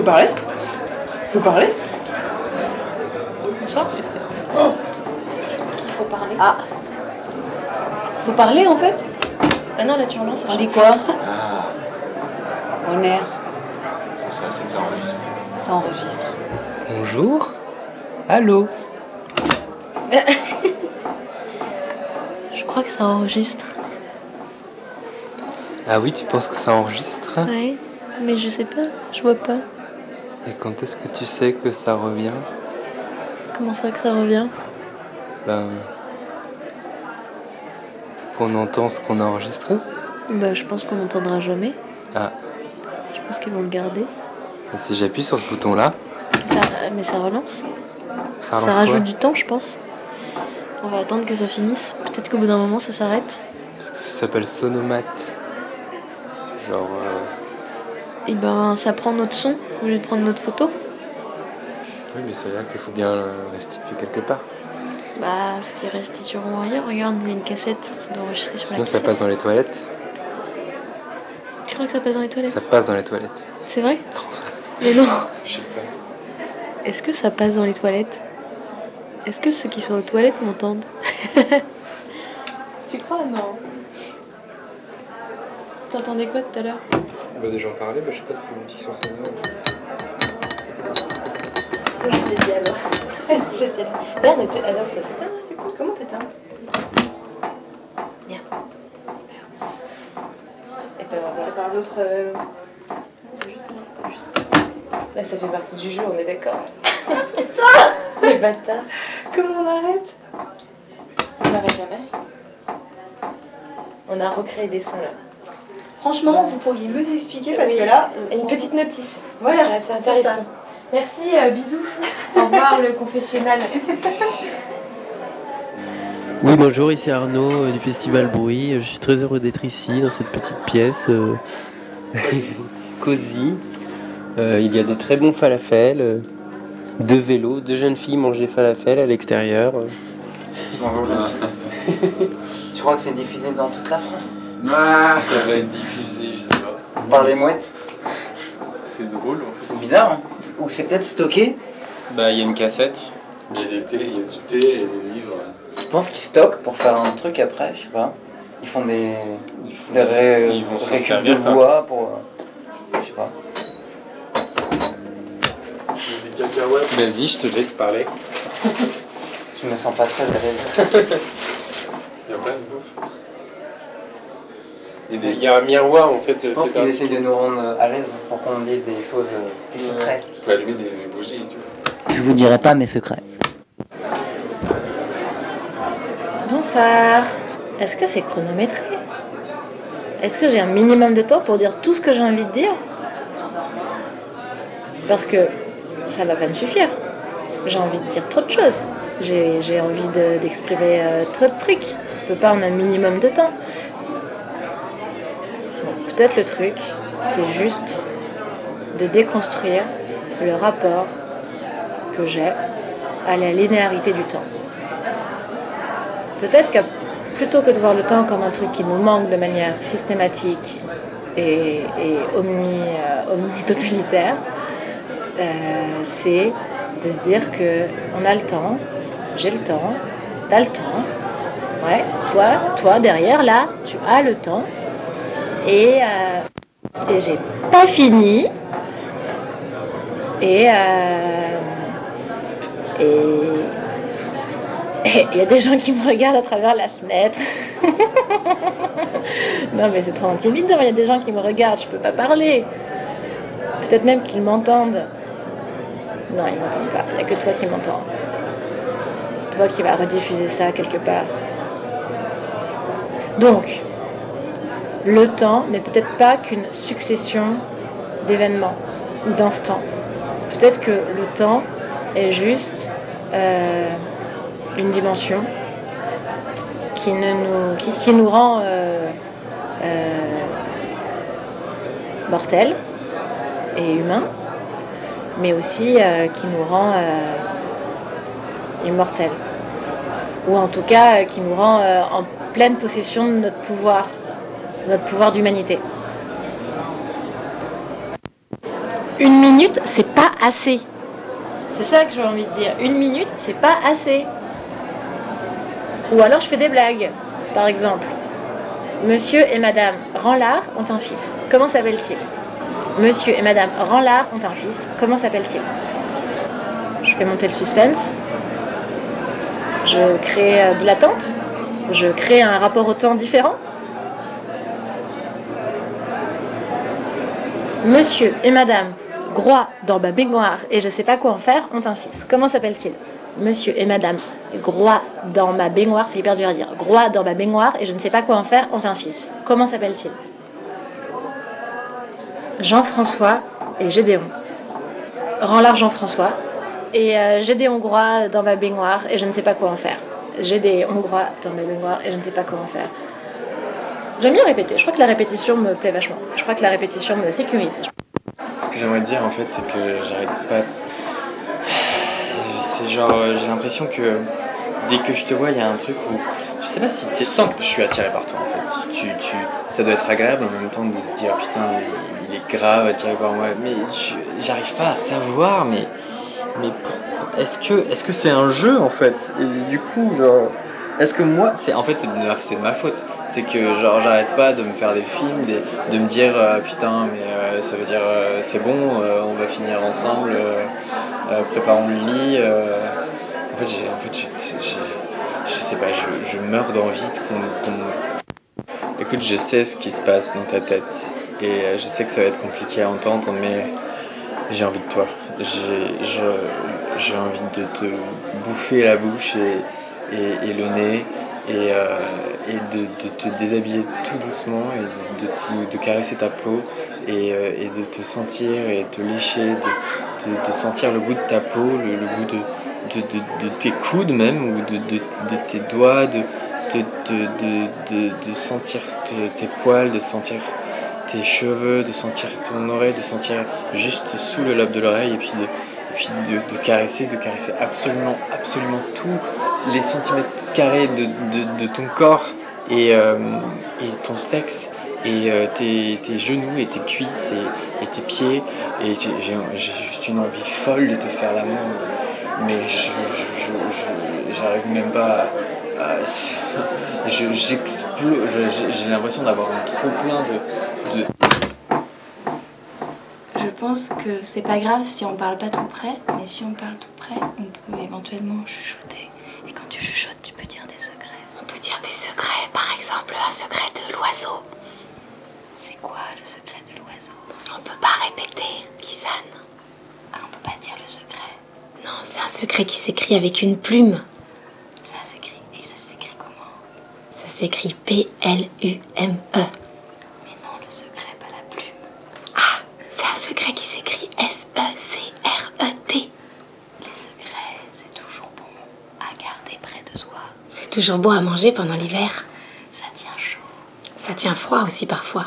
Faut parler Faut parler Bonsoir. Faut parler. Ah. Faut parler en fait Ah non, là tu relances. On dit quoi? Ah, On air. c'est ça, c'est que ça enregistre. Ça enregistre. Bonjour. Allô. Je crois que ça enregistre. Ah oui, tu penses que ça enregistre? Ouais, mais je sais pas, je vois pas. Et quand est-ce que tu sais que ça revient? Comment ça que ça revient? Ben. Qu'on entend ce qu'on a enregistré Bah, je pense qu'on n'entendra jamais. Ah, Je pense qu'ils vont le garder. et si j'appuie sur ce bouton-là, Ça- mais ça relance. ça Ça, relance rajoute quoi? du temps, je pense. On va attendre que ça finisse. Peut-être qu'au bout d'un moment, ça s'arrête. Parce que ça s'appelle sonomate. Genre. euh, Et ben, ça prend notre son au lieu de prendre notre photo. Oui, mais ça veut dire qu'il faut bien le restituer quelque part. Bah, faut qu'ils restitueront ailleurs. Regarde, il y a une cassette, ça doit enregistrer sur Sinon, la ça cassette. passe dans les toilettes. Tu crois que ça passe dans les toilettes Ça passe dans les toilettes. C'est vrai Mais non. Je sais pas. Est-ce que ça passe dans les toilettes Est-ce que ceux qui sont aux toilettes m'entendent Tu crois Non. T'entendais quoi tout à l'heure On va déjà en parler, mais je sais pas si c'était une fiction sonore. Ça, je l'ai dit alors. J'étais là. Merde, tu- alors ça s'éteint du coup Comment t'éteins Merde. Et T'as pas un autre. euh, Là, ça fait partie du jeu, on est d'accord. Putain Le bâtard. Comment on arrête On n'arrête jamais. On a recréé des sons là. Franchement, vous pourriez me expliquer parce Oui. que là. Une petite notice. Voilà, c'est intéressant. Merci, euh, bisous. Au revoir le confessionnal. Oui, bonjour, ici Arnaud euh, du Festival Bruit. Je suis très heureux d'être ici, dans cette petite pièce euh, cosy. Euh, il y a des très bons falafels, euh, deux vélos, deux jeunes filles mangent des falafels à l'extérieur. euh. Tu crois que c'est diffusé dans toute la France Ah, ça va être diffusé, je sais pas. Par les mouettes C'est drôle en fait. C'est bizarre, hein Ou c'est peut-être stocké Bah, il y a une cassette. Il y a des thés, il y a du thé et des livres. Je pense qu'ils stockent pour faire un truc après, je sais pas. Ils font des, des ré... Ils vont s'en récup servir, de voix pour... euh, Je sais pas. Des cacahuètes. Vas-y, je te laisse parler. Je me sens pas très à l'aise. Il y a plein de bouffe. Il y a un miroir en fait. Je pense qu'ils essayent de nous rendre euh, à l'aise pour qu'on dise des choses, des secrets. Tu peux allumer des bougies, tu vois. Je vous dirai pas mes secrets. Bonsoir. Est-ce que c'est chronométré? Est-ce que j'ai un minimum de temps pour dire tout ce que j'ai envie de dire? Parce que ça va pas me suffire. J'ai envie de dire trop de choses. J'ai envie de- d'exprimer euh, trop de trucs. On peut pas en un minimum de temps. Peut-être le truc, c'est juste de déconstruire le rapport que j'ai à la linéarité du temps. Peut-être que plutôt que de voir le temps comme un truc qui nous manque de manière systématique et, et omni, euh, omni-totalitaire, euh, c'est de se dire que on a le temps, j'ai le temps, t'as le temps, ouais, toi, toi derrière là, tu as le temps, et, euh, et j'ai pas fini, et, euh, et et il y a des gens qui me regardent à travers la fenêtre. non, mais c'est trop intimidant. Il y a des gens qui me regardent, je peux pas parler. Peut-être même qu'ils m'entendent. Non, ils m'entendent pas. Il n'y a que toi qui m'entends. Toi qui vas rediffuser ça quelque part. Donc, le temps n'est peut-être pas qu'une succession d'événements d'instants. Peut-être que le temps est juste euh, une dimension qui, ne nous, qui, nous rend euh, euh, mortels et humains, mais aussi qui nous rend immortels. Ou en tout cas, qui nous rend en pleine possession de notre pouvoir, notre pouvoir d'humanité. Une minute, c'est pas assez. C'est ça que j'ai envie de dire. Une minute, c'est pas assez. Ou alors je fais des blagues, par exemple. Monsieur et Madame Ranlard ont un fils. Comment s'appelle-t-il Monsieur et Madame Ranlard ont un fils. Comment s'appelle-t-il Je fais monter le suspense. Je crée euh, de l'attente. Je crée un rapport au temps différent. Monsieur et Madame Groix dans ma baignoire et je sais pas quoi en faire ont un fils. Comment s'appelle-t-il? Monsieur et Madame Groix dans ma baignoire, c'est hyper dur à dire. Groix dans ma baignoire et je ne sais pas quoi en faire ont un fils. Comment s'appelle-t-il? Jean-François et Gédéon. Rends-leur Jean-François et euh, j'ai des Hongrois dans ma baignoire et je ne sais pas quoi en faire. J'ai des Hongrois dans ma baignoire et je ne sais pas quoi en faire. J'aime bien répéter. Je crois que la répétition me plaît vachement. Je crois que la répétition me sécurise. Ce que j'aimerais dire en fait, c'est que j'arrête pas. C'est genre, euh, j'ai l'impression que dès que je te vois, il y a un truc où. Je sais pas si tu sens que je suis attiré par toi en fait. Tu, tu, ça doit être agréable en même temps de se dire putain, il est grave attiré par moi. Mais j'arrive pas à savoir, mais. Mais pourquoi Est-ce que est-ce que c'est un jeu en fait? Et du coup, genre. Est-ce que moi, c'est en fait c'est de, ma- faute. C'est que genre j'arrête pas de me faire des films, de me dire euh, putain mais euh, ça veut dire euh, c'est bon, on va finir ensemble, préparons le lit. En fait j'ai, en fait j'ai- je sais pas, je, meurs d'envie de qu'on, Écoute, je sais ce qui se passe dans ta tête et je sais que ça va être compliqué à entendre, mais j'ai envie de toi. J'ai, j'ai envie de te bouffer la bouche et, et, le nez et, euh, de, te déshabiller tout doucement et de, caresser ta peau et, euh, et de te sentir et te lécher, de, sentir le goût de ta peau, le, goût de, tes coudes même ou de, tes doigts, de, sentir te- tes poils, de sentir tes cheveux, de sentir ton oreille, de sentir juste sous le lobe de l'oreille et puis de, caresser, de caresser absolument, absolument tous les centimètres carrés de, ton corps et, euh, et ton sexe. Et euh, tes, genoux et tes cuisses et, tes pieds. Et j'ai juste une envie folle de te faire l'amour. Mais j'arrive même pas à, à- je- j'explose. Je- j'ai- l'impression d'avoir un trop plein de Je pense que c'est pas grave si on parle pas tout près, mais si on parle tout près, on peut éventuellement chuchoter. Et quand tu chuchotes, tu peux dire des secrets. On peut dire des secrets, par exemple un secret de l'oiseau. C'est quoi le secret de l'oiseau On peut pas répéter, Lisanne. Ah, on peut pas dire le secret. Non, c'est un secret qui s'écrit avec une plume. Ça s'écrit. Et ça s'écrit comment? Ça s'écrit P-L-U-M-E. Mais non, le secret, pas la plume. Ah, c'est un secret qui s'écrit S-E-C-R-E-T. Les secrets, c'est toujours bon à garder près de soi. C'est toujours bon à manger pendant l'hiver. Ça tient chaud. Ça tient froid aussi parfois.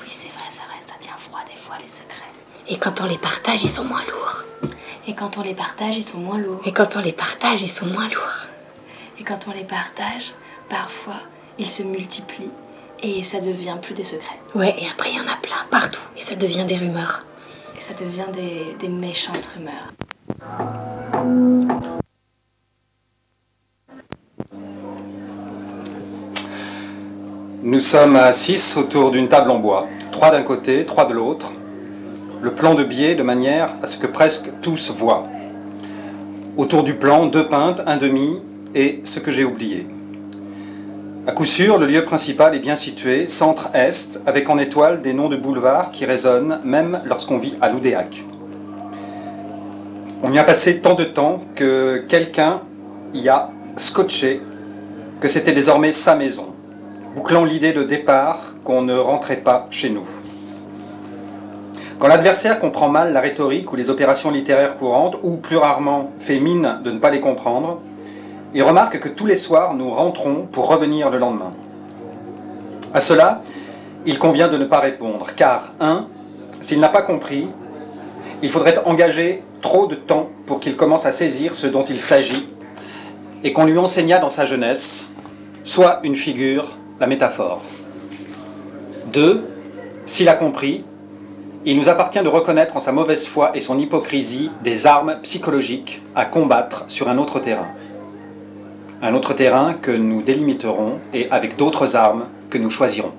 Oui, c'est vrai, vrai, ça tient froid des fois, les secrets. Et quand on les partage, ils sont moins lourds. Et quand on les partage, ils sont moins lourds. Et quand on les partage, ils sont moins lourds. Et quand on les partage, parfois, ils se multiplient et ça devient plus des secrets. Ouais, et après, il y en a plein, partout. Et ça devient des rumeurs. Et ça devient des, des méchantes rumeurs. Nous sommes à 6 autour d'une table en bois, trois d'un côté, trois de l'autre. Le plan de biais de manière à ce que presque tous voient. Autour du plan, deux pintes, un demi et ce que j'ai oublié. À coup sûr, le lieu principal est bien situé, centre-est, avec en étoile des noms de boulevards qui résonnent même lorsqu'on vit à Loudéac. On y a passé tant de temps que quelqu'un y a scotché que c'était désormais sa maison bouclant l'idée de départ qu'on ne rentrait pas chez nous. Quand l'adversaire comprend mal la rhétorique ou les opérations littéraires courantes, ou plus rarement fait mine de ne pas les comprendre, il remarque que tous les soirs nous rentrons pour revenir le lendemain. À cela, il convient de ne pas répondre, car, un, s'il n'a pas compris, il faudrait engager trop de temps pour qu'il commence à saisir ce dont il s'agit, et qu'on lui enseigna dans sa jeunesse, soit une figure, la métaphore. Deux, s'il a compris, Il nous appartient de reconnaître en sa mauvaise foi et son hypocrisie des armes psychologiques à combattre sur un autre terrain. Un autre terrain que nous délimiterons et avec d'autres armes que nous choisirons.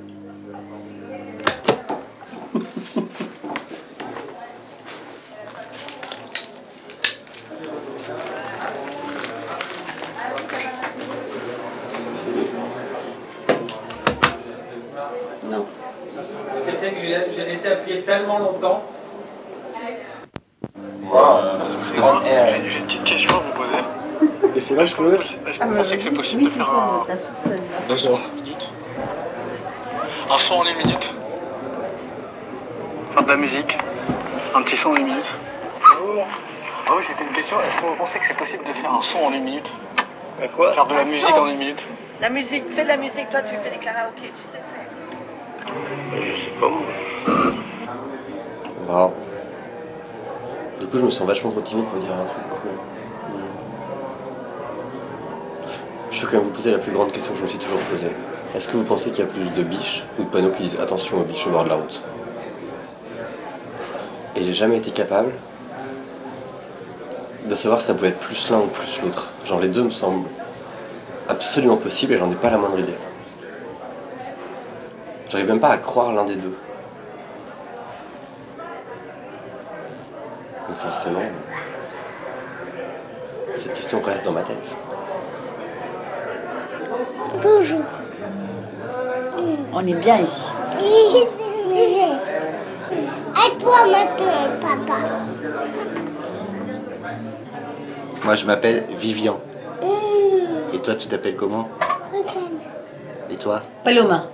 Non. C'est peut-être que j'ai laissé appuyer tellement longtemps. J'ai une petite question à vous poser. Et c'est là que je trouvais. Est-ce que vous pensez que c'est possible de faire un, un son en une minute. Un son en une minute. Faire de la musique. Un petit son en une minute. Ah oui, c'était une question. Est-ce que vous pensez que c'est possible de faire un son en une minute? Quoi? Faire de la Un musique son. en une minute. La musique, fais de la musique, toi tu fais des karaokés, tu sais. Je sais pas Wow. Du coup, je me sens vachement trop timide pour dire un truc cool. Vais quand même vous poser la plus grande question que je me suis toujours posée. Est-ce que vous pensez qu'il y a plus de biches ou de panneaux qui disent attention aux biches au bord de la route? Et j'ai jamais été capable de savoir si ça pouvait être plus l'un ou plus l'autre. Genre les deux me semblent absolument possibles et j'en ai pas la moindre idée. J'arrive même pas à croire l'un des deux. Donc forcément, cette question reste dans ma tête. Bonjour. On est bien ici. À toi maintenant, papa? Moi, je m'appelle Vivian. Et toi, tu t'appelles comment? Et toi? Paloma.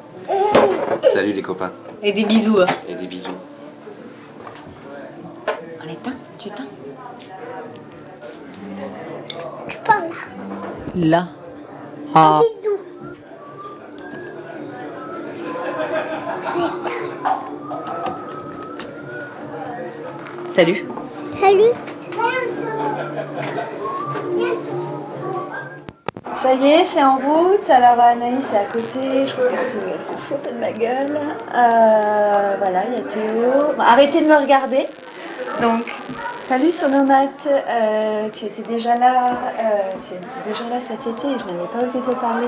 Salut les copains. Et des bisous. hein. Et des bisous. On éteint Tu éteins Tu parles là. Là. Ah. Salut. Salut. Ça y est, c'est en route. Alors Anaïs est à côté, je crois qu'elle se, elle se fout un peu de ma gueule. Euh, voilà, il y a Théo. Arrêtez de me regarder. Donc, salut Sonomate, Euh, tu étais déjà là, euh, tu étais déjà là cet été et je n'avais pas osé te parler.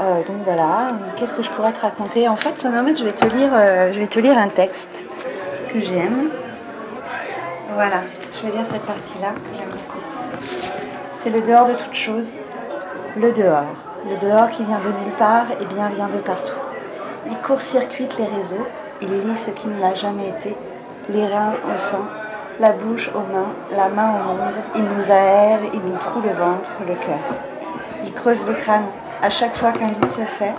Euh, donc voilà, qu'est-ce que je pourrais te raconter? En fait, Sonomate, je vais te lire, je vais te lire un texte que j'aime. Voilà, je vais lire cette partie-là, j'aime beaucoup. C'est le dehors de toute chose. Le dehors. Le dehors qui vient de nulle part et bien vient de partout. Il court-circuite les réseaux, il lit ce qui ne l'a jamais été, les reins au sein, la bouche aux mains, la main au monde. Il nous aère, il nous trouve le ventre, le cœur. Il creuse le crâne à chaque fois qu'un vide se fait,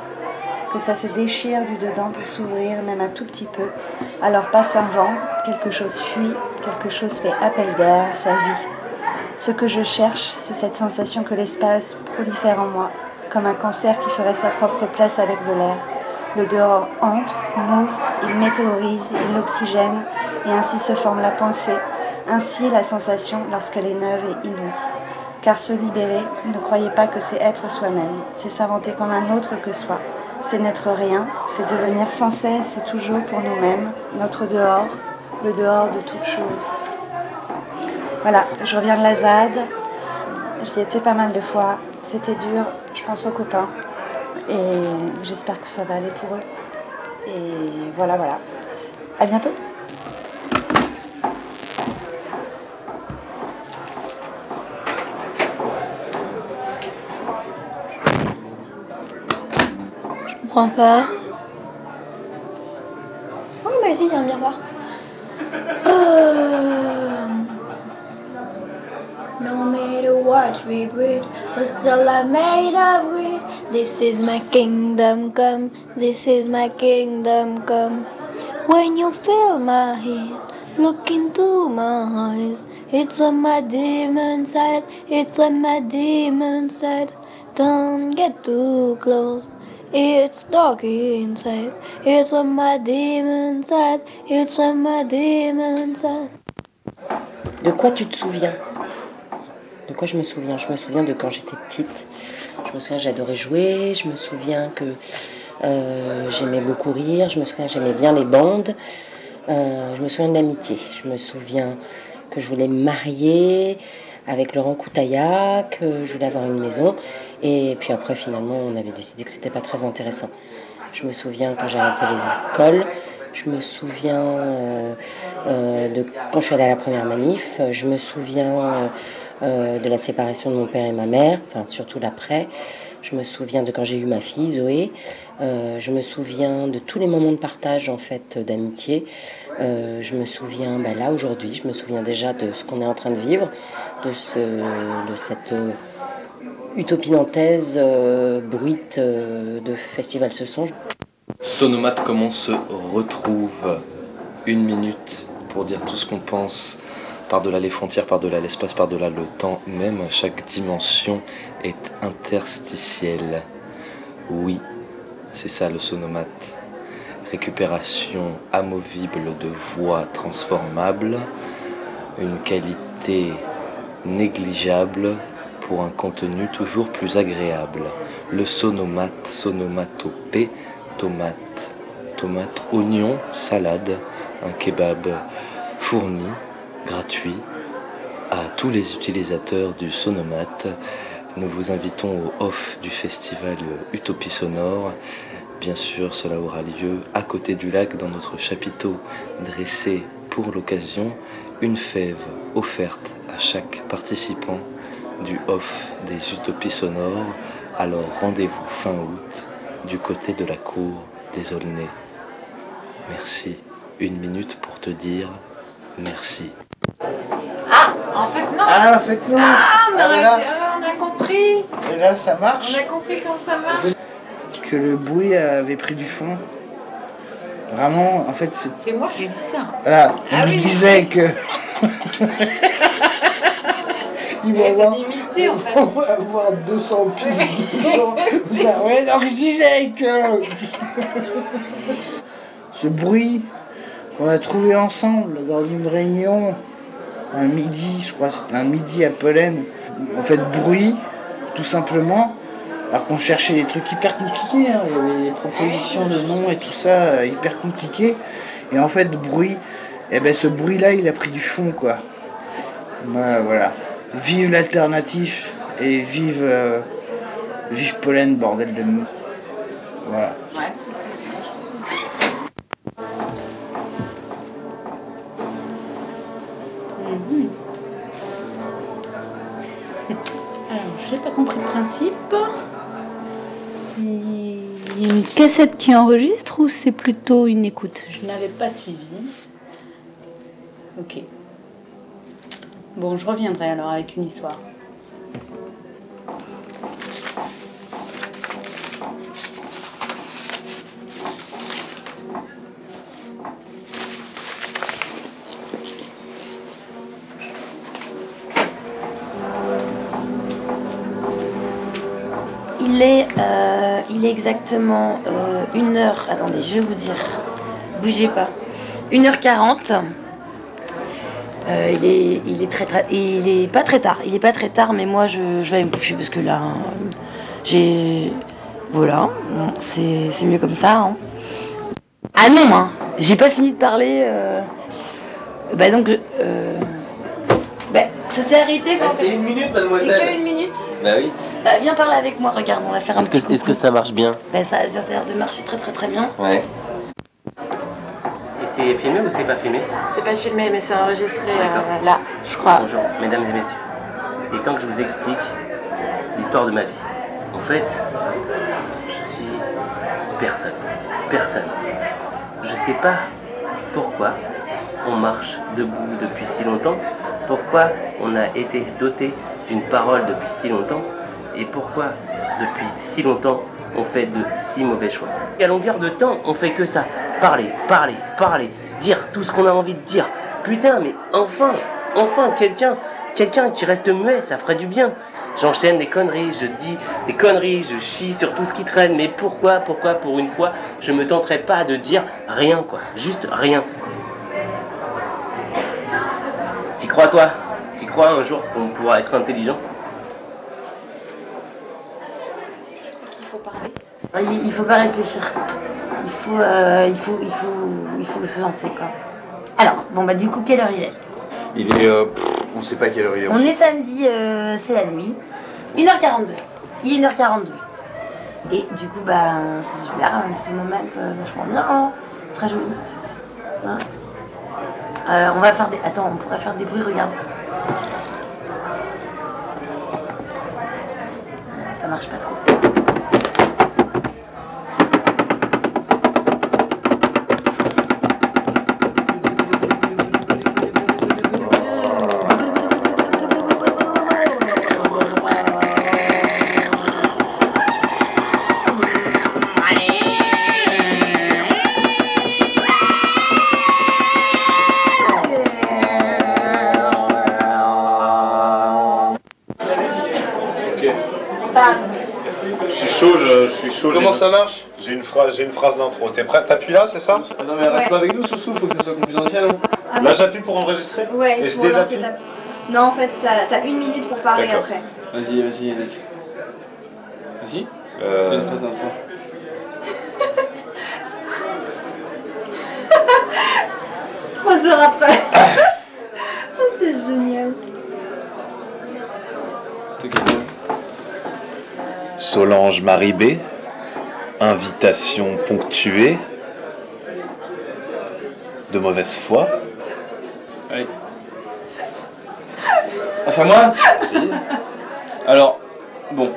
que ça se déchire du dedans pour s'ouvrir même un tout petit peu. Alors passe un vent, quelque chose fuit, quelque chose fait appel d'air, sa vie. Ce que je cherche, c'est cette sensation que l'espace prolifère en moi, comme un cancer qui ferait sa propre place avec de l'air. Le dehors entre, m'ouvre, il météorise, il oxygène, et ainsi se forme la pensée, ainsi la sensation lorsqu'elle est neuve et inouïe. Car se libérer, ne croyez pas que c'est être soi-même, c'est s'inventer comme un autre que soi. C'est n'être rien, c'est devenir sans cesse et toujours pour nous-mêmes, notre dehors, le dehors de toute chose. Voilà, je reviens de la ZAD. J'y étais pas mal de fois. C'était dur. Je pense aux copains. Et j'espère que ça va aller pour eux. Et voilà, voilà. À bientôt. Comprends pas. Oh, mais vas-y, il y a un miroir. Euh, No matter what we breed, we're still I'm made of greed. This is my kingdom come, this is my kingdom come. When you feel my heat, look into my eyes. It's on my demon side, it's on my demon side. Don't get too close. It's inside. It's on my demon. It's my demon. De quoi tu te souviens? De quoi je me souviens? Je me souviens de quand j'étais petite. Je me souviens j'adorais jouer. Je me souviens que euh, j'aimais beaucoup rire. Je me souviens j'aimais bien les bandes. Euh, je me souviens de l'amitié. Je me souviens que je voulais me marier avec Laurent Coutailla, que je voulais avoir une maison. Et puis après, finalement, on avait décidé que c'était pas très intéressant. Je me souviens quand j'ai arrêté les écoles. Je me souviens euh, euh, de quand je suis allée à la première manif. Je me souviens euh, de la séparation de mon père et ma mère, enfin surtout l'après. Je me souviens de quand j'ai eu ma fille Zoé. Euh, je me souviens de tous les moments de partage en fait d'amitié. Euh, je me souviens bah, là aujourd'hui, je me souviens déjà de ce qu'on est en train de vivre, de, ce, de cette euh, utopie nantaise euh, bruite de Festival Ce Songe. Sonomate, comment on se retrouve Une minute pour dire tout ce qu'on pense, par-delà les frontières, par-delà l'espace, par-delà le temps, même? Chaque dimension est interstitielle. Oui, c'est ça le sonomate. Récupération amovible de voix transformables, une qualité négligeable pour un contenu toujours plus agréable. Le sonomate, sonomatopée, tomate, tomate, oignon, salade, un kebab fourni, gratuit à tous les utilisateurs du sonomate. Nous vous invitons au off du festival Utopie Sonore. Bien sûr, cela aura lieu à côté du lac dans notre chapiteau dressé pour l'occasion. Une fève offerte à chaque participant du off des Utopies Sonores. Alors rendez-vous fin août du côté de la cour des Aulnay. Merci. Une minute pour te dire merci. Ah, en fait non. Ah, en fait non. Ah, on, a, Ah, ah, on a compris. Et là, ça marche. On a compris comment ça marche. Que le bruit avait pris du fond. Vraiment, en fait, c'est. C'est moi qui ai dit ça. Voilà, Ah je oui. disais que. Il va avoir, limité, en fait. on va avoir 200 pistes. Ça, ouais, donc je disais que. Ce bruit qu'on a trouvé ensemble lors d'une réunion, un midi, je crois, c'était un midi à Pollen. En fait, bruit, tout simplement. Alors qu'on cherchait des trucs hyper compliqués, hein. il y avait des propositions de noms et tout ça euh, hyper compliqués. Et en fait, bruit, et ben ce bruit-là, il a pris du fond, quoi. Ouais, voilà. Vive l'alternatif et vive, euh, vive Pollen, bordel de mou. Voilà. Ouais, c'était Mhm. Alors, j'ai pas compris le principe. Une cassette qui enregistre ou c'est plutôt une écoute? Je n'avais pas suivi. Ok. Bon, je reviendrai alors avec une histoire. Exactement euh, une heure. Attendez, je vais vous dire. Bougez pas. 1h40. Euh, il, est, il, est très, très- il est pas très tard. Il est pas très tard, mais moi je, je vais me coucher parce que là, euh, j'ai. Voilà, c'est mieux comme ça. hein. Ah non, hein, j'ai pas fini de parler. euh, Bah donc. euh, ça s'est arrêté. Bah, quand c'est je- une minute, C'est mademoiselle. que une minute. Bah oui. Bah, viens parler avec moi, regarde, on va faire un Est-ce petit que, est-ce que ça marche bien Bah, ça, ça a l'air de marcher très très très bien. Ouais. Et c'est filmé ou c'est pas filmé C'est pas filmé, mais c'est enregistré euh, là, je crois. Bonjour, mesdames et messieurs. Il est temps que je vous explique l'histoire de ma vie. En fait, je suis personne. Personne. Je sais pas pourquoi on marche debout depuis si longtemps, pourquoi on a été doté d'une parole depuis si longtemps, et pourquoi depuis si longtemps on fait de si mauvais choix. Et à longueur de temps, on fait que ça. Parler, parler, parler, dire tout ce qu'on a envie de dire. Putain, mais enfin, enfin, quelqu'un, quelqu'un qui reste muet, ça ferait du bien. J'enchaîne des conneries, je dis des conneries, je chie sur tout ce qui traîne, mais pourquoi, pourquoi, pour une fois, je me tenterai pas de dire rien, quoi. Juste rien. Crois, toi? T'y crois un jour qu'on pourra être intelligent? Ah, Il, il faut pas réfléchir. Il faut, euh, il faut, il faut, il faut se lancer quoi. Alors, bon bah du coup, quelle heure il est? Il est. euh, pff, on sait pas quelle heure il est. On est samedi, euh, c'est la nuit. 1h42. Il est 1h42. Et du coup, bah, c'est super, hein, le sonomètre, euh, c'est vachement bien. hein. C'est très joli. Hein? Euh, on va faire des. Attends, on pourrait faire des bruits, regarde. Ça marche pas trop. Comment ça marche J'ai une phrase, j'ai une phrase d'intro. T'es prêt T'appuies là, c'est ça Non mais reste pas avec nous, Soussou, faut que ça soit confidentiel. hein. Ah Là, j'appuie pour enregistrer Ouais, Et je désappuie Non, en fait, ça- t'as une minute pour parler D'accord. après. Vas-y, vas-y, Eric. Vas-y. Euh, T'as une phrase d'intro. Trois heures après. oh, c'est génial. Solange Marie B. Invitation ponctuée. De mauvaise foi. Allez. Ah, c'est à moi? Alors, bon.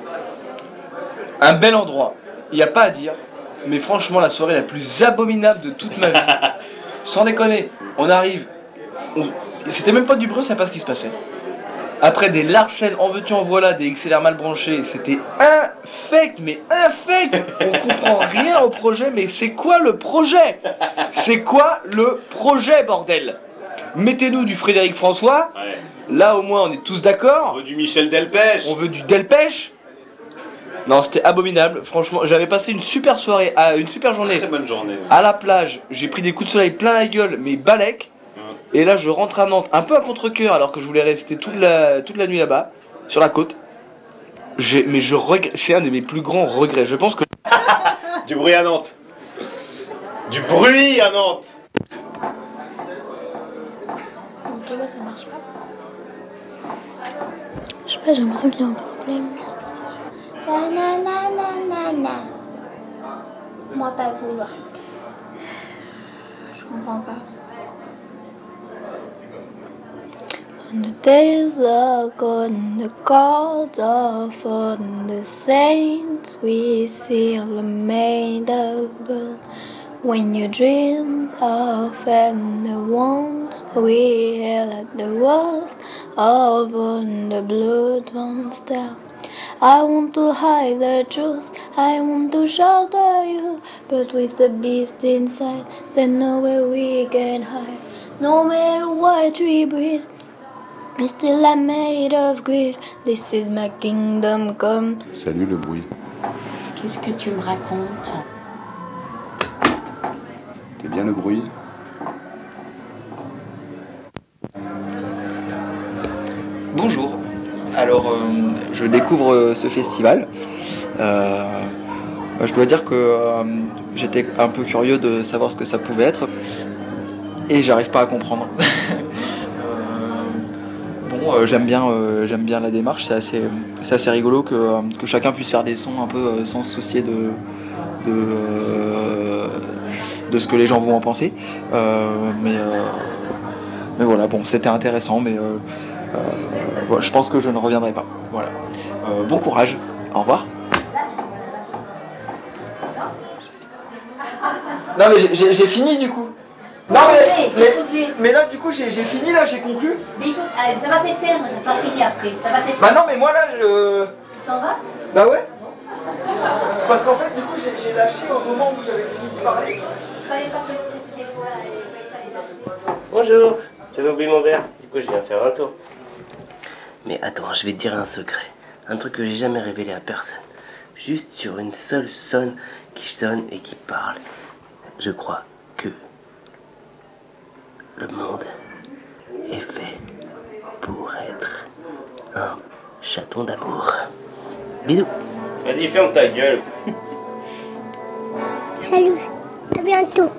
Un bel endroit. Il n'y a pas à dire. Mais franchement, la soirée la plus abominable de toute ma vie. Sans déconner. On arrive. on- C'était même pas du bruit, c'est pas ce qui se passait. Après des Larsen en veux-tu en voilà, des XLR mal branchés, c'était infect, mais infect On comprend rien au projet, mais c'est quoi le projet? C'est quoi le projet, bordel? Mettez-nous du Frédéric François, là au moins on est tous d'accord. On veut du Michel Delpech On veut du Delpech Non, c'était abominable, franchement, j'avais passé une super soirée, à, une super journée. Très bonne journée. À la plage, j'ai pris des coups de soleil plein la gueule, mais balèque. Et là, je rentre à Nantes, un peu à contre-coeur, alors que je voulais rester toute la, toute la nuit là-bas, sur la côte. J'ai- Mais je regrette, c'est un de mes plus grands regrets. Je pense que. Du bruit à Nantes. Du bruit à Nantes. Ok, bah ça marche pas. Je sais pas, j'ai l'impression qu'il y a un problème. Nananana. Moi pas vouloir. Je comprends pas. On the days are gone, the gods are fallen, the saints we see are made of gold. When your dreams are fed and the ones we held at the worst of on the blood runs down. I want to hide the truth, I want to shelter you, but with the beast inside, there's nowhere we can hide. No matter what we breed, we still made of greed. This is my kingdom come. Salut le bruit. Qu'est-ce que tu me racontes? T'es bien le bruit? Bonjour. Alors, euh, je découvre euh, ce festival. Euh, bah, je dois dire que euh, j'étais un peu curieux de savoir ce que ça pouvait être et j'arrive pas à comprendre. Euh, j'aime bien, euh, j'aime bien la démarche. C'est assez, c'est assez rigolo que, euh, que chacun puisse faire des sons un peu sans se soucier de, de, de ce que les gens vont en penser. Mais, mais voilà, bon, c'était intéressant, mais je pense que je ne reviendrai pas. Voilà. Bon courage. Au revoir. Non mais j'ai fini du coup. Non mais, mais, mais là du coup j'ai j'ai fini là, j'ai conclu. Mais il faut- allez, ça va s'éteindre, ça sera fini après. Ça va s'éteindre. Bah non mais moi là je... T'en vas Bah ouais. Parce qu'en fait du coup j'ai lâché au moment où j'avais fini de parler. Fallait pas que c'était pour la- fallait lâcher. Bonjour, j'avais oublié mon verre, du coup je viens faire un tour. Mais attends, je vais te dire un secret. Un truc que j'ai jamais révélé à personne. Juste sur une seule sonne qui sonne et qui parle. Je crois que le monde est fait pour être un chaton d'amour. Bisous. Vas-y, ferme ta gueule. Salut, à bientôt.